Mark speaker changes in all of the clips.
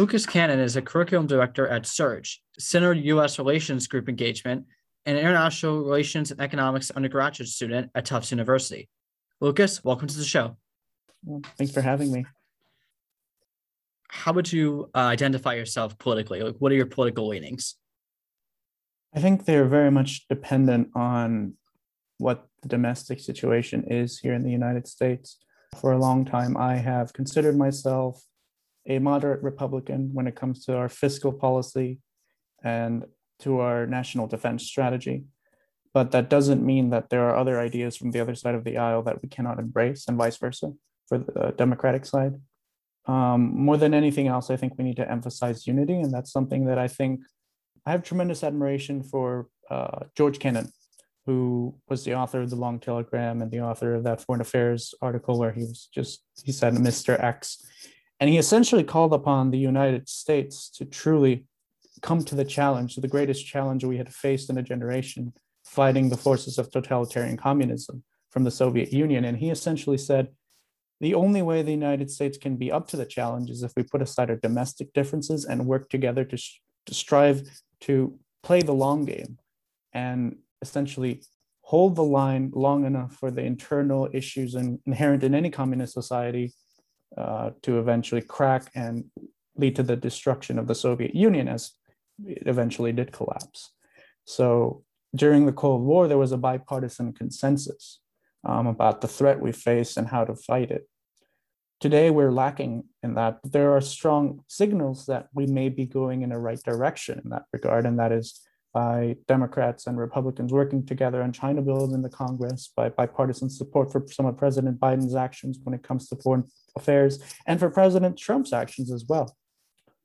Speaker 1: Lucas Cannon is a curriculum director at SURGE, Center U.S. Relations Group Engagement, and international relations and economics undergraduate student at Tufts University. Lucas, welcome to the show.
Speaker 2: Well, thanks for having me.
Speaker 1: How would you uh, identify yourself politically? Like, what are your political leanings?
Speaker 2: I think they're very much dependent on what the domestic situation is here in the United States. For a long time, I have considered myself a moderate Republican when it comes to our fiscal policy and to our national defense strategy. But that doesn't mean that there are other ideas from the other side of the aisle that we cannot embrace, and vice versa for the Democratic side. Um, more than anything else, I think we need to emphasize unity, and that's something that I think I have tremendous admiration for uh, George Kennan, who was the author of the Long Telegram and the author of that Foreign Affairs article where he was just he said Mr. X, and he essentially called upon the United States to truly come to the challenge, the greatest challenge we had faced in a generation, fighting the forces of totalitarian communism from the Soviet Union. And he essentially said, the only way the United States can be up to the challenge is if we put aside our domestic differences and work together to, to strive to play the long game and essentially hold the line long enough for the internal issues in, inherent in any communist society uh, to eventually crack and lead to the destruction of the Soviet Union as it eventually did collapse. So during the Cold War, there was a bipartisan consensus um, about the threat we face and how to fight it. Today, we're lacking in that. There are strong signals that we may be going in a right direction in that regard, and that is by Democrats and Republicans working together on China bills in the Congress, by bipartisan support for some of President Biden's actions when it comes to foreign affairs, and for President Trump's actions as well.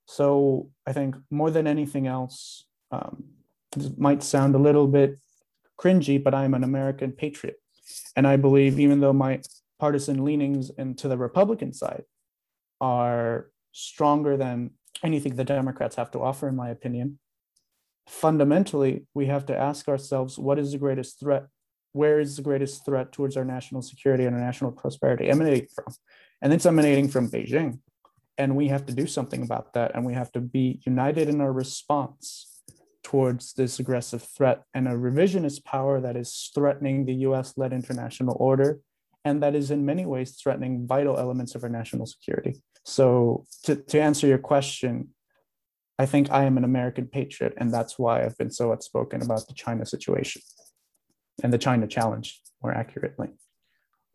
Speaker 2: So I think more than anything else, um, this might sound a little bit cringy, but I'm an American patriot. And I believe, even though my partisan leanings into the Republican side are stronger than anything the Democrats have to offer, in my opinion. Fundamentally, we have to ask ourselves what is the greatest threat? Where is the greatest threat towards our national security and our national prosperity emanating from? And it's emanating from Beijing. And we have to do something about that. And we have to be united in our response towards this aggressive threat and a revisionist power that is threatening the US led international order and that is in many ways threatening vital elements of our national security. So, to, to answer your question, I think I am an American patriot, and that's why I've been so outspoken about the China situation and the China challenge, more accurately.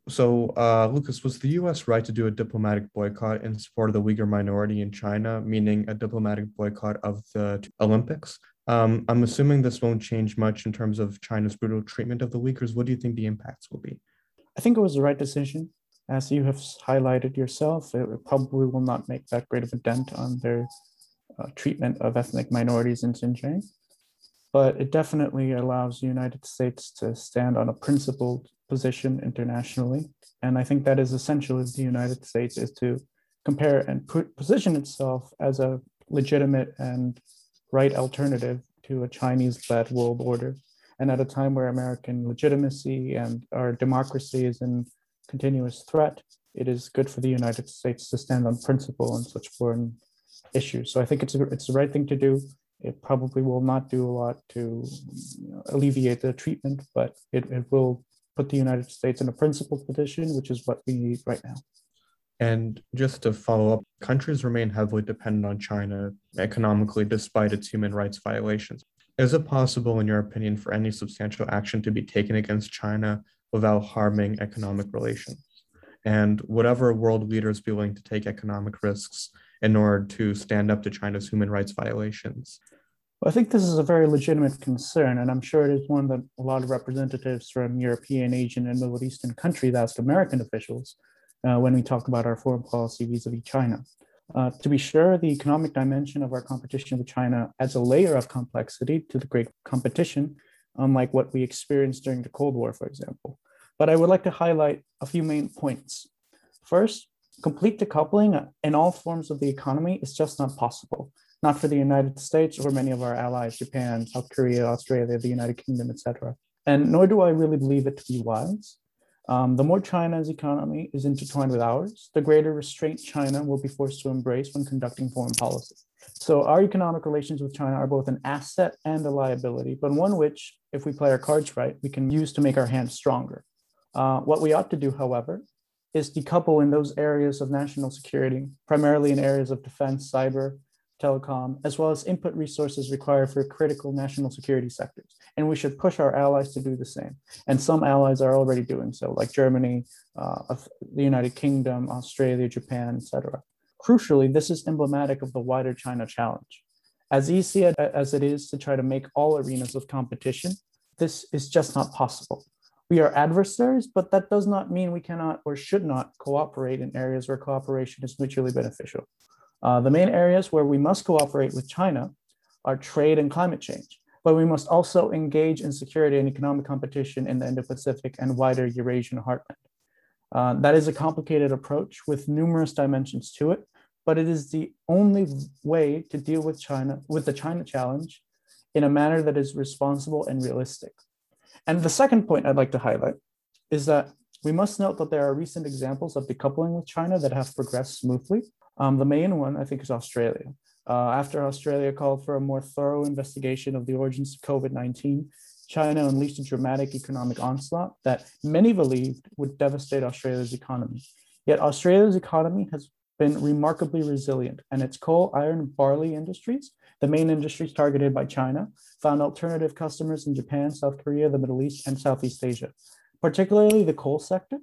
Speaker 3: So, uh, Lucas, was the US right to do a diplomatic boycott in support of the Uyghur minority in China, meaning a diplomatic boycott of the Olympics? Um, I'm assuming this won't change much in terms of China's brutal treatment of the Uyghurs. What do you think the impacts will be?
Speaker 2: I think it was the right decision. As you have highlighted yourself, it probably will not make that great of a dent on their uh, treatment of ethnic minorities in Xinjiang. But it definitely allows the United States to stand on a principled position internationally. And I think that is essential if the United States is to compare and put, position itself as a legitimate and right alternative to a Chinese led world order and at a time where American legitimacy and our democracy is in continuous threat, it is good for the United States to stand on principle on such foreign issues. So I think it's a, it's the right thing to do. It probably will not do a lot to alleviate the treatment, but it, it will put the United States in a principled position, which is what we need right now.
Speaker 3: And just to follow up, countries remain heavily dependent on China economically despite its human rights violations. Is it possible, in your opinion, for any substantial action to be taken against China without harming economic relations? And whatever world leaders be willing to take economic risks in order to stand up to China's human rights violations?
Speaker 2: Well, I think this is a very legitimate concern, and I'm sure it is one that a lot of representatives from European, Asian, and Middle Eastern countries ask American officials uh, when we talk about our foreign policy vis a vis China. Uh, to be sure, the economic dimension of our competition with China adds a layer of complexity to the great competition, unlike what we experienced during the Cold War, for example. But I would like to highlight a few main points. First, complete decoupling in all forms of the economy is just not possible, not for the United States or many of our allies, Japan, South Korea, Australia, the United Kingdom, etc. And nor do I really believe it to be wise. Um, the more China's economy is intertwined with ours, the greater restraint China will be forced to embrace when conducting foreign policy. So our economic relations with China are both an asset and a liability, but one which, if we play our cards right, we can use to make our hands stronger. Uh, what we ought to do, however, is decouple in those areas of national security, primarily in areas of defense, cyber, telecom, as well as input resources required for critical national security sectors. And we should push our allies to do the same. And some allies are already doing so, like Germany, uh, the United Kingdom, Australia, Japan, etc. Crucially, this is emblematic of the wider China challenge. As easy as it is to try to make all arenas of competition, this is just not possible. We are adversaries, but that does not mean we cannot or should not cooperate in areas where cooperation is mutually beneficial. Uh, the main areas where we must cooperate with China are trade and climate change, but we must also engage in security and economic competition in the Indo-Pacific and wider Eurasian heartland. Uh, that is a complicated approach with numerous dimensions to it, but it is the only way to deal with China, with the China challenge in a manner that is responsible and realistic. And the second point I'd like to highlight is that we must note that there are recent examples of decoupling with China that have progressed smoothly. Um, the main one, I think, is Australia. Uh, after Australia called for a more thorough investigation of the origins of COVID 19, China unleashed a dramatic economic onslaught that many believed would devastate Australia's economy. Yet Australia's economy has been remarkably resilient, and its coal, iron, barley industries, the main industries targeted by China, found alternative customers in Japan, South Korea, the Middle East, and Southeast Asia. Particularly the coal sector,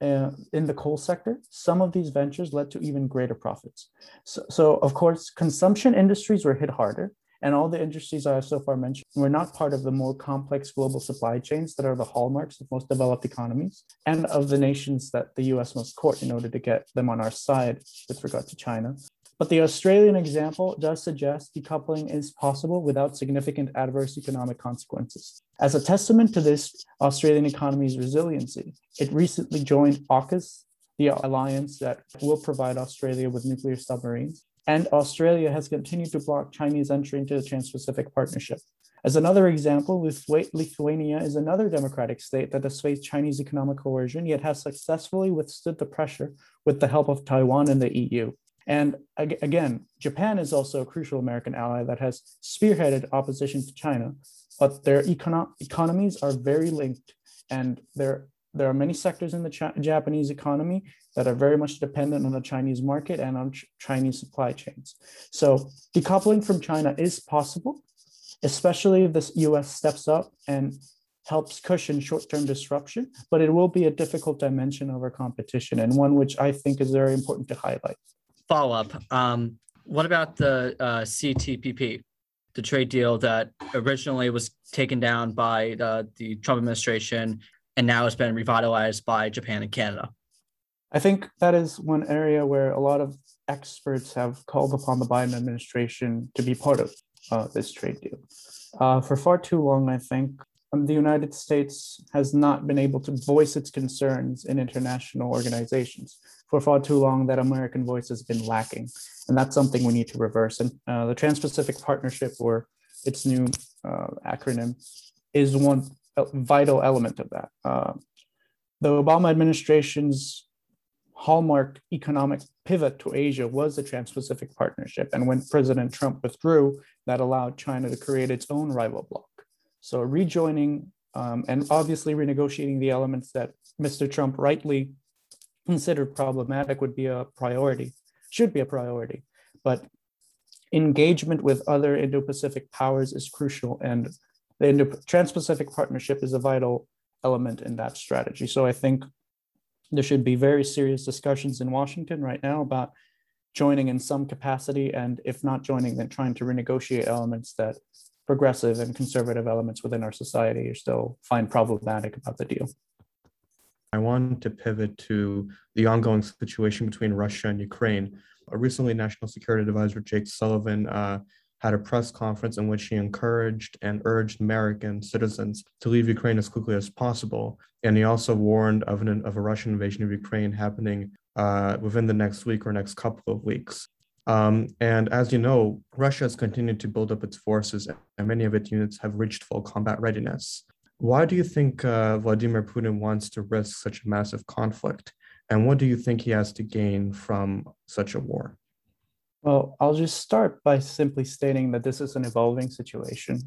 Speaker 2: uh, in the coal sector, some of these ventures led to even greater profits. So, so, of course, consumption industries were hit harder, and all the industries I have so far mentioned were not part of the more complex global supply chains that are the hallmarks of most developed economies and of the nations that the US must court in order to get them on our side with regard to China. But the Australian example does suggest decoupling is possible without significant adverse economic consequences. As a testament to this Australian economy's resiliency, it recently joined AUKUS, the alliance that will provide Australia with nuclear submarines, and Australia has continued to block Chinese entry into the Trans Pacific Partnership. As another example, Lithuania is another democratic state that has faced Chinese economic coercion, yet has successfully withstood the pressure with the help of Taiwan and the EU. And again, Japan is also a crucial American ally that has spearheaded opposition to China, but their econo- economies are very linked. And there, there are many sectors in the Ch- Japanese economy that are very much dependent on the Chinese market and on ch- Chinese supply chains. So decoupling from China is possible, especially if the US steps up and helps cushion short-term disruption, but it will be a difficult dimension of our competition and one which I think is very important to highlight
Speaker 1: follow up. Um, what about the uh, CTPP, the trade deal that originally was taken down by the, the Trump administration and now has been revitalized by Japan and Canada?
Speaker 2: I think that is one area where a lot of experts have called upon the Biden administration to be part of uh, this trade deal. Uh, for far too long, I think um, the United States has not been able to voice its concerns in international organizations. For far too long, that American voice has been lacking. And that's something we need to reverse. And uh, the Trans Pacific Partnership, or its new uh, acronym, is one vital element of that. Uh, the Obama administration's hallmark economic pivot to Asia was the Trans Pacific Partnership. And when President Trump withdrew, that allowed China to create its own rival bloc. So rejoining um, and obviously renegotiating the elements that Mr. Trump rightly considered problematic would be a priority, should be a priority. But engagement with other Indo-Pacific powers is crucial, and the Indo- Trans-Pacific Partnership is a vital element in that strategy. So I think there should be very serious discussions in Washington right now about joining in some capacity, and if not joining, then trying to renegotiate elements that progressive and conservative elements within our society are still find problematic about the deal.
Speaker 3: I want to pivot to the ongoing situation between Russia and Ukraine. recently, National Security Advisor Jake Sullivan uh, had a press conference in which he encouraged and urged American citizens to leave Ukraine as quickly as possible. And he also warned of, an, of a Russian invasion of Ukraine happening uh, within the next week or next couple of weeks. Um, and as you know, Russia has continued to build up its forces, and many of its units have reached full combat readiness. Why do you think uh, Vladimir Putin wants to risk such a massive conflict? And what do you think he has to gain from such a war?
Speaker 2: Well, I'll just start by simply stating that this is an evolving situation.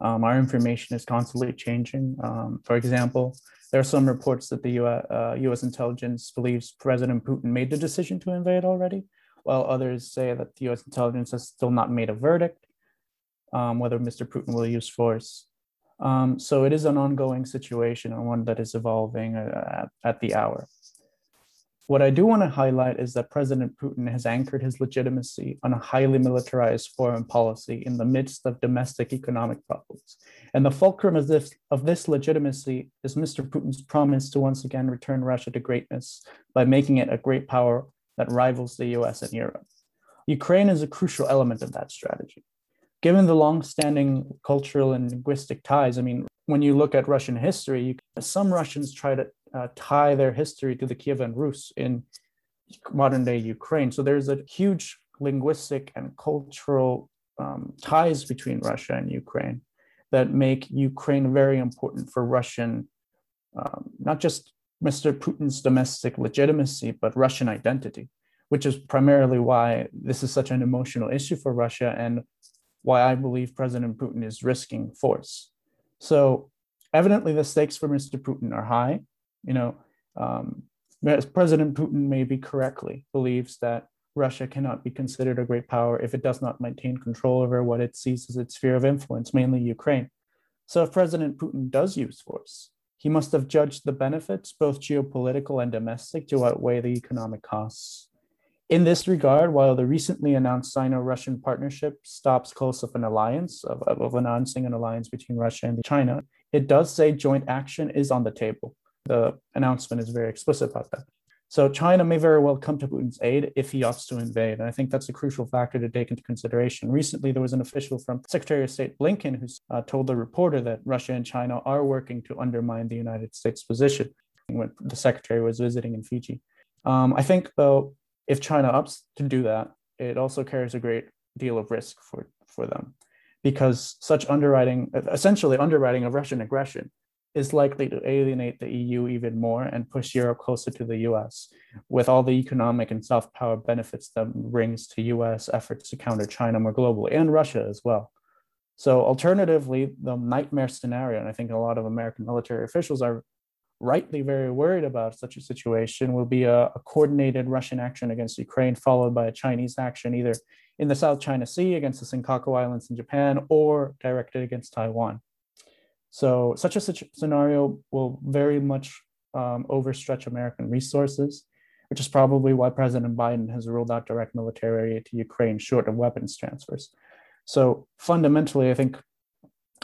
Speaker 2: Um, our information is constantly changing. Um, for example, there are some reports that the US, uh, US intelligence believes President Putin made the decision to invade already, while others say that the US intelligence has still not made a verdict um, whether Mr. Putin will use force. Um, so it is an ongoing situation and one that is evolving uh, at, at the hour. What I do want to highlight is that President Putin has anchored his legitimacy on a highly militarized foreign policy in the midst of domestic economic problems. And the fulcrum of this, of this legitimacy is Mr. Putin's promise to once again return Russia to greatness by making it a great power that rivals the US and Europe. Ukraine is a crucial element of that strategy. Given the long-standing cultural and linguistic ties, I mean, when you look at Russian history, you, some Russians try to uh, tie their history to the Kievan Rus in modern day Ukraine. So there's a huge linguistic and cultural um, ties between Russia and Ukraine that make Ukraine very important for Russian, um, not just Mr. Putin's domestic legitimacy, but Russian identity, which is primarily why this is such an emotional issue for Russia and why I believe President Putin is risking force. So evidently the stakes for Mr. Putin are high you know, um, President Putin maybe correctly believes that Russia cannot be considered a great power if it does not maintain control over what it sees as its sphere of influence, mainly Ukraine. So if President Putin does use force, he must have judged the benefits, both geopolitical and domestic, to outweigh the economic costs. In this regard, while the recently announced Sino Russian partnership stops close of an alliance, of, of announcing an alliance between Russia and China, it does say joint action is on the table the announcement is very explicit about that. So China may very well come to Putin's aid if he opts to invade. And I think that's a crucial factor to take into consideration. Recently, there was an official from Secretary of State Blinken who uh, told the reporter that Russia and China are working to undermine the United States position when the secretary was visiting in Fiji. Um, I think, though, if China opts to do that, it also carries a great deal of risk for, for them because such underwriting, essentially underwriting of Russian aggression, is likely to alienate the EU even more and push Europe closer to the US, with all the economic and soft power benefits that brings to US efforts to counter China more globally and Russia as well. So alternatively, the nightmare scenario, and I think a lot of American military officials are rightly very worried about such a situation, will be a, a coordinated Russian action against Ukraine, followed by a Chinese action either in the South China Sea against the Senkaku Islands in Japan or directed against Taiwan. So such a scenario will very much um, overstretch American resources, which is probably why President Biden has ruled out direct military aid to Ukraine short of weapons transfers. So fundamentally, I think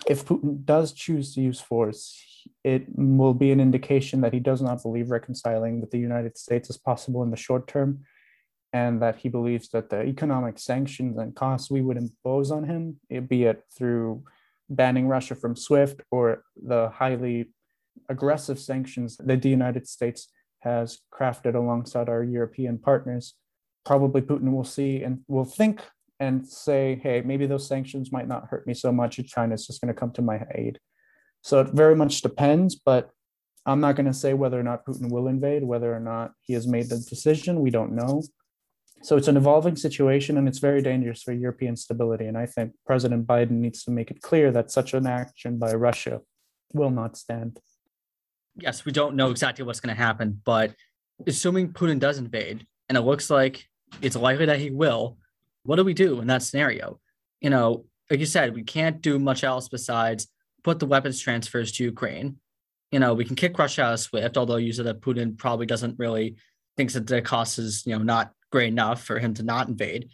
Speaker 2: if Putin does choose to use force, it will be an indication that he does not believe reconciling with the United States is possible in the short term, and that he believes that the economic sanctions and costs we would impose on him, be it through banning Russia from SWIFT or the highly aggressive sanctions that the United States has crafted alongside our European partners, probably Putin will see and will think and say, hey, maybe those sanctions might not hurt me so much China's just going to come to my aid. So it very much depends, but I'm not going to say whether or not Putin will invade, whether or not he has made the decision. We don't know. So it's an evolving situation and it's very dangerous for European stability. And I think President Biden needs to make it clear that such an action by Russia will not stand.
Speaker 1: Yes, we don't know exactly what's going to happen, but assuming Putin does invade, and it looks like it's likely that he will, what do we do in that scenario? You know, like you said, we can't do much else besides put the weapons transfers to Ukraine. You know, we can kick Russia out of SWIFT, although you said that Putin probably doesn't really thinks that the cost is, you know, not great enough for him to not invade.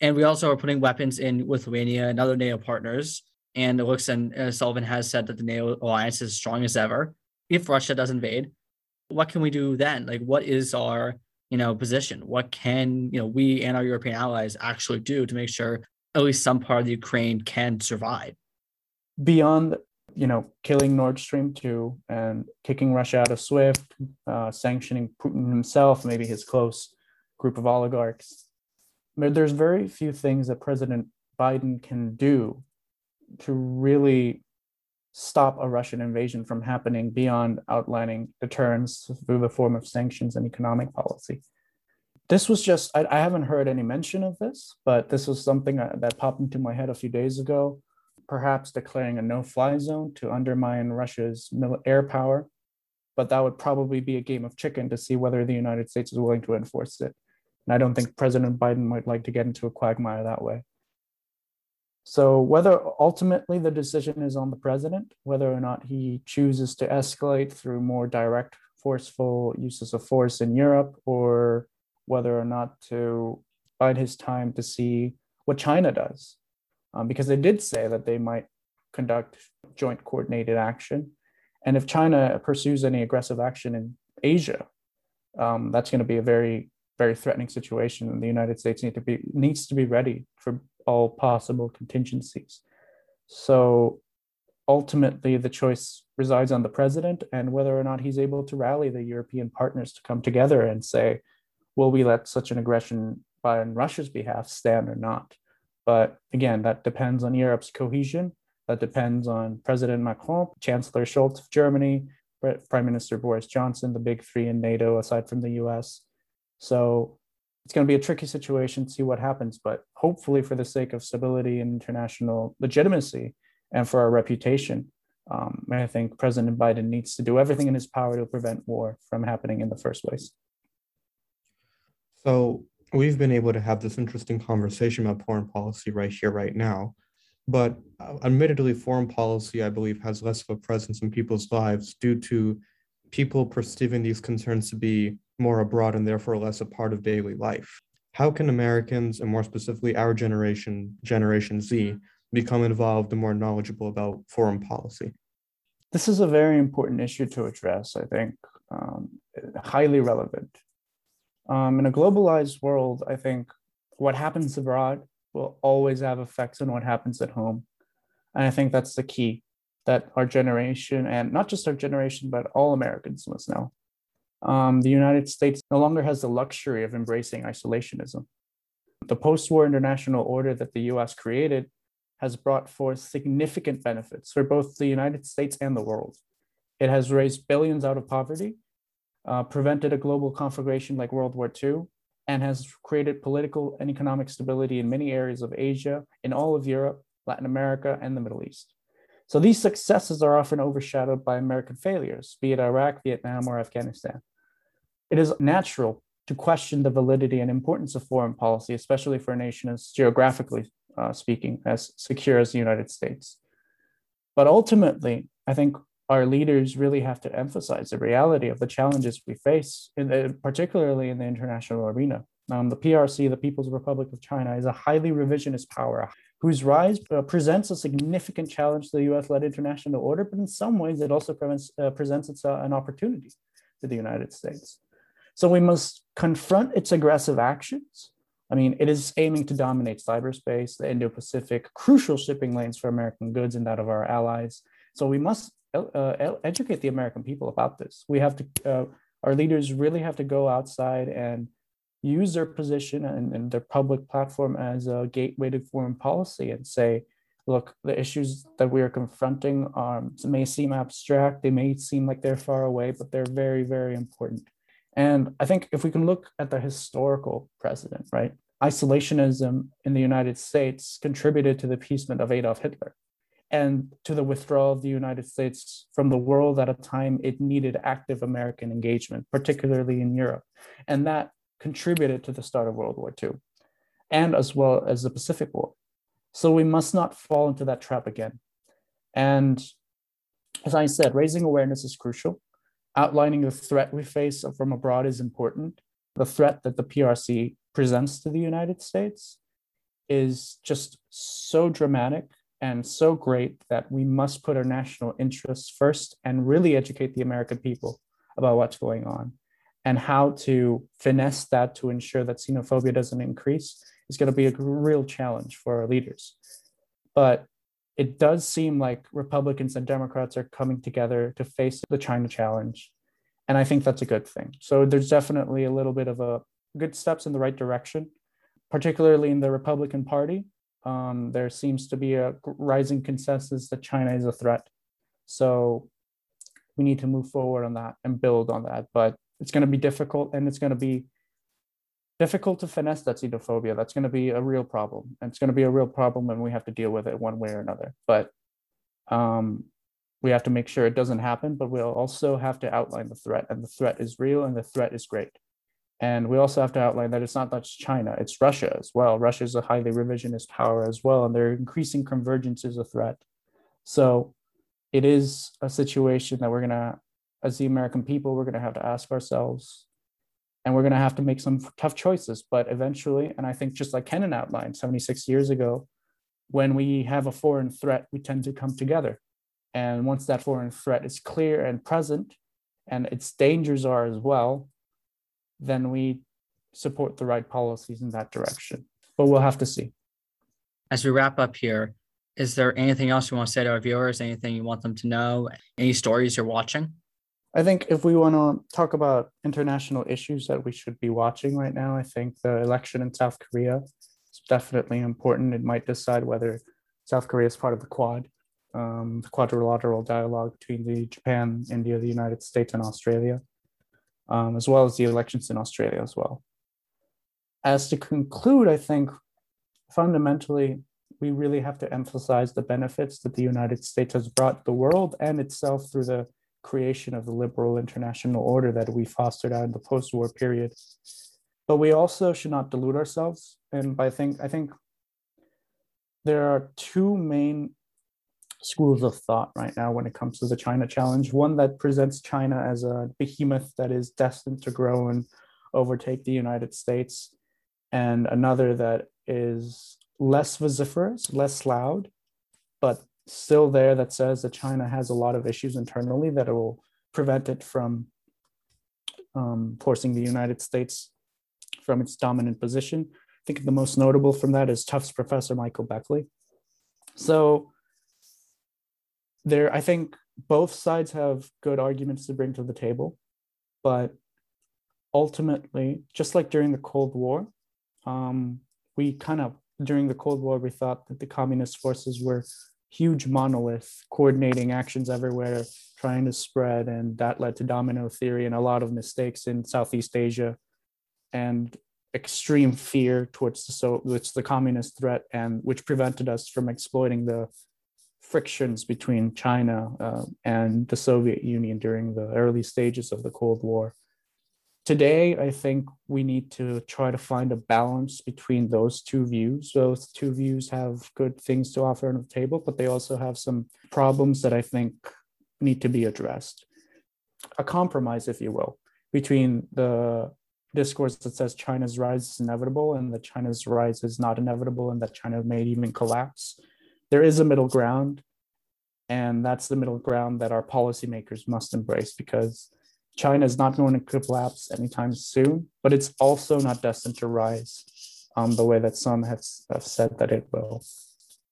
Speaker 1: And we also are putting weapons in Lithuania and other NATO partners. And it looks and uh, Sullivan has said that the NATO alliance is strong as ever. If Russia does invade, what can we do then? Like, what is our you know, position? What can, you know, we and our European allies actually do to make sure at least some part of the Ukraine can survive?
Speaker 2: Beyond, you know, killing Nord Stream 2 and kicking Russia out of SWIFT, uh, sanctioning Putin himself, maybe his close group of oligarchs, there's very few things that President Biden can do to really stop a Russian invasion from happening beyond outlining deterrence through the form of sanctions and economic policy. This was just, I, I haven't heard any mention of this, but this was something uh, that popped into my head a few days ago. Perhaps declaring a no fly zone to undermine Russia's air power, but that would probably be a game of chicken to see whether the United States is willing to enforce it. And I don't think President Biden might like to get into a quagmire that way. So whether ultimately the decision is on the president, whether or not he chooses to escalate through more direct, forceful uses of force in Europe, or whether or not to bide his time to see what China does, um, because they did say that they might conduct joint coordinated action. And if China pursues any aggressive action in Asia, um, that's going to be a very, very threatening situation. And the United States need to be needs to be ready for all possible contingencies. So ultimately, the choice resides on the president and whether or not he's able to rally the European partners to come together and say, will we let such an aggression by on Russia's behalf stand or not? But again, that depends on Europe's cohesion. That depends on President Macron, Chancellor Scholz of Germany, Prime Minister Boris Johnson, the big three in NATO aside from the US. So it's going to be a tricky situation to see what happens, but hopefully, for the sake of stability and international legitimacy and for our reputation, um, I think President Biden needs to do everything in his power to prevent war from happening in the first place.
Speaker 3: So, we've been able to have this interesting conversation about foreign policy right here, right now. But uh, admittedly, foreign policy, I believe, has less of a presence in people's lives due to people perceiving these concerns to be more abroad and therefore less a part of daily life. How can Americans, and more specifically our generation, Generation Z, become involved and more knowledgeable about foreign policy?
Speaker 2: This is a very important issue to address, I think, um, highly relevant. Um, in a globalized world, I think what happens abroad will always have effects on what happens at home. And I think that's the key that our generation, and not just our generation, but all Americans must know um, the United States no longer has the luxury of embracing isolationism. The post war international order that the US created has brought forth significant benefits for both the United States and the world. It has raised billions out of poverty, uh, prevented a global conflagration like World War II, and has created political and economic stability in many areas of Asia, in all of Europe, Latin America, and the Middle East. So these successes are often overshadowed by American failures, be it Iraq, Vietnam, or Afghanistan. It is natural to question the validity and importance of foreign policy, especially for a nation as geographically uh, speaking, as secure as the United States. But ultimately, I think our leaders really have to emphasize the reality of the challenges we face, in the, particularly in the international arena. Um, the PRC, the People's Republic of China, is a highly revisionist power whose rise uh, presents a significant challenge to the US led international order, but in some ways it also prevents, uh, presents an opportunity to the United States. So we must confront its aggressive actions. I mean, it is aiming to dominate cyberspace, the Indo Pacific, crucial shipping lanes for American goods and that of our allies. So we must uh, educate the American people about this. We have to, uh, our leaders really have to go outside and use their position and, and, their public platform as a gateway to foreign policy and say, look, the issues that we are confronting um, may seem abstract, they may seem like they're far away, but they're very, very important. And I think if we can look at the historical precedent, right, isolationism in the United States contributed to the appeasement of Adolf Hitler and to the withdrawal of the United States from the world at a time it needed active American engagement, particularly in Europe. And that contributed to the start of World War II and as well as the Pacific War. So we must not fall into that trap again. And as I said, raising awareness is crucial outlining the threat we face from abroad is important. The threat that the PRC presents to the United States is just so dramatic and so great that we must put our national interests first and really educate the American people about what's going on. and how to finesse that to ensure that xenophobia doesn't increase is going to be a real challenge for our leaders. But it does seem like Republicans and Democrats are coming together to face the China challenge. And I think that's a good thing. So there's definitely a little bit of a good steps in the right direction, particularly in the Republican Party. Um, there seems to be a rising consensus that China is a threat. So we need to move forward on that and build on that. But it's going to be difficult and it's going to be difficult to finesse that xenophobia. That's going to be a real problem. And it's going to be a real problem and we have to deal with it one way or another. But um, we have to make sure it doesn't happen, but we'll also have to outline the threat. And the threat is real and the threat is great. And we also have to outline that it's not just China, it's Russia as well. Russia is a highly revisionist power as well, and their increasing convergence is a threat. So it is a situation that we're going to, as the American people, we're going to have to ask ourselves and we're going to have to make some tough choices. But eventually, and I think just like Kennan outlined 76 years ago, when we have a foreign threat, we tend to come together. And once that foreign threat is clear and present, and its dangers are as well, then we support the right policies in that direction. But we'll have to see.
Speaker 1: As we wrap up here, is there anything else you want to say to our viewers? Anything you want them to know? Any stories you're watching?
Speaker 2: I think if we want to talk about international issues that we should be watching right now, I think the election in South Korea is definitely important. It might decide whether South Korea is part of the Quad, um, the quadrilateral dialogue between the Japan, India, the United States, and Australia, um, as well as the elections in Australia as well. As to conclude, I think fundamentally we really have to emphasize the benefits that the United States has brought the world and itself through the creation of the liberal international order that we fostered out in the post-war period. But we also should not delude ourselves. And I think I think there are two main schools of thought right now when it comes to the China challenge. One that presents China as a behemoth that is destined to grow and overtake the United States, and another that is less vociferous, less loud, but still there that says that China has a lot of issues internally that it will prevent it from um, forcing the United States from its dominant position. I think the most notable from that is Tufts professor Michael Beckley. So there, I think both sides have good arguments to bring to the table, but ultimately, just like during the Cold War, um, we kind of during the Cold War we thought that the communist forces were huge monolith coordinating actions everywhere trying to spread and that led to domino theory and a lot of mistakes in southeast asia and extreme fear towards the so which the communist threat and which prevented us from exploiting the frictions between china uh, and the soviet union during the early stages of the cold war today i think we need to try to find a balance between those two views. Those two views have good things to offer on the table but they also have some problems that i think need to be addressed. A compromise if you will between the discourse that says china's rise is inevitable and that china's rise is not inevitable and that china may even collapse. There is a middle ground and that's the middle ground that our policymakers must embrace because China is not going to collapse anytime soon, but it's also not destined to rise um, the way that some have, have said that it will.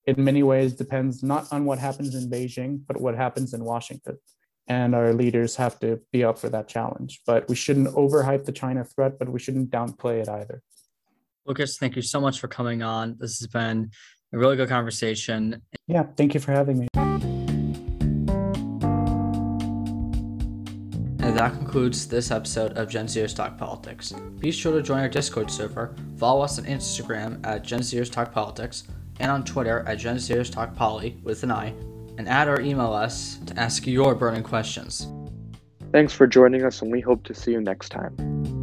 Speaker 2: In many ways, depends not on what happens in Beijing, but what happens in Washington. And our leaders have to be up for that challenge. But we shouldn't overhype the China threat, but we shouldn't downplay it either.
Speaker 1: Lucas, thank you so much for coming on. This has been a really good conversation.
Speaker 2: Yeah, thank you for having me.
Speaker 1: That concludes this episode of Gen Zers Talk Politics. Be sure to join our Discord server, follow us on Instagram at Gen Zers Talk Politics, and on Twitter at Gen Zers Talk Poly with an I, and add or email us to ask your burning questions.
Speaker 4: Thanks for joining us, and we hope to see you next time.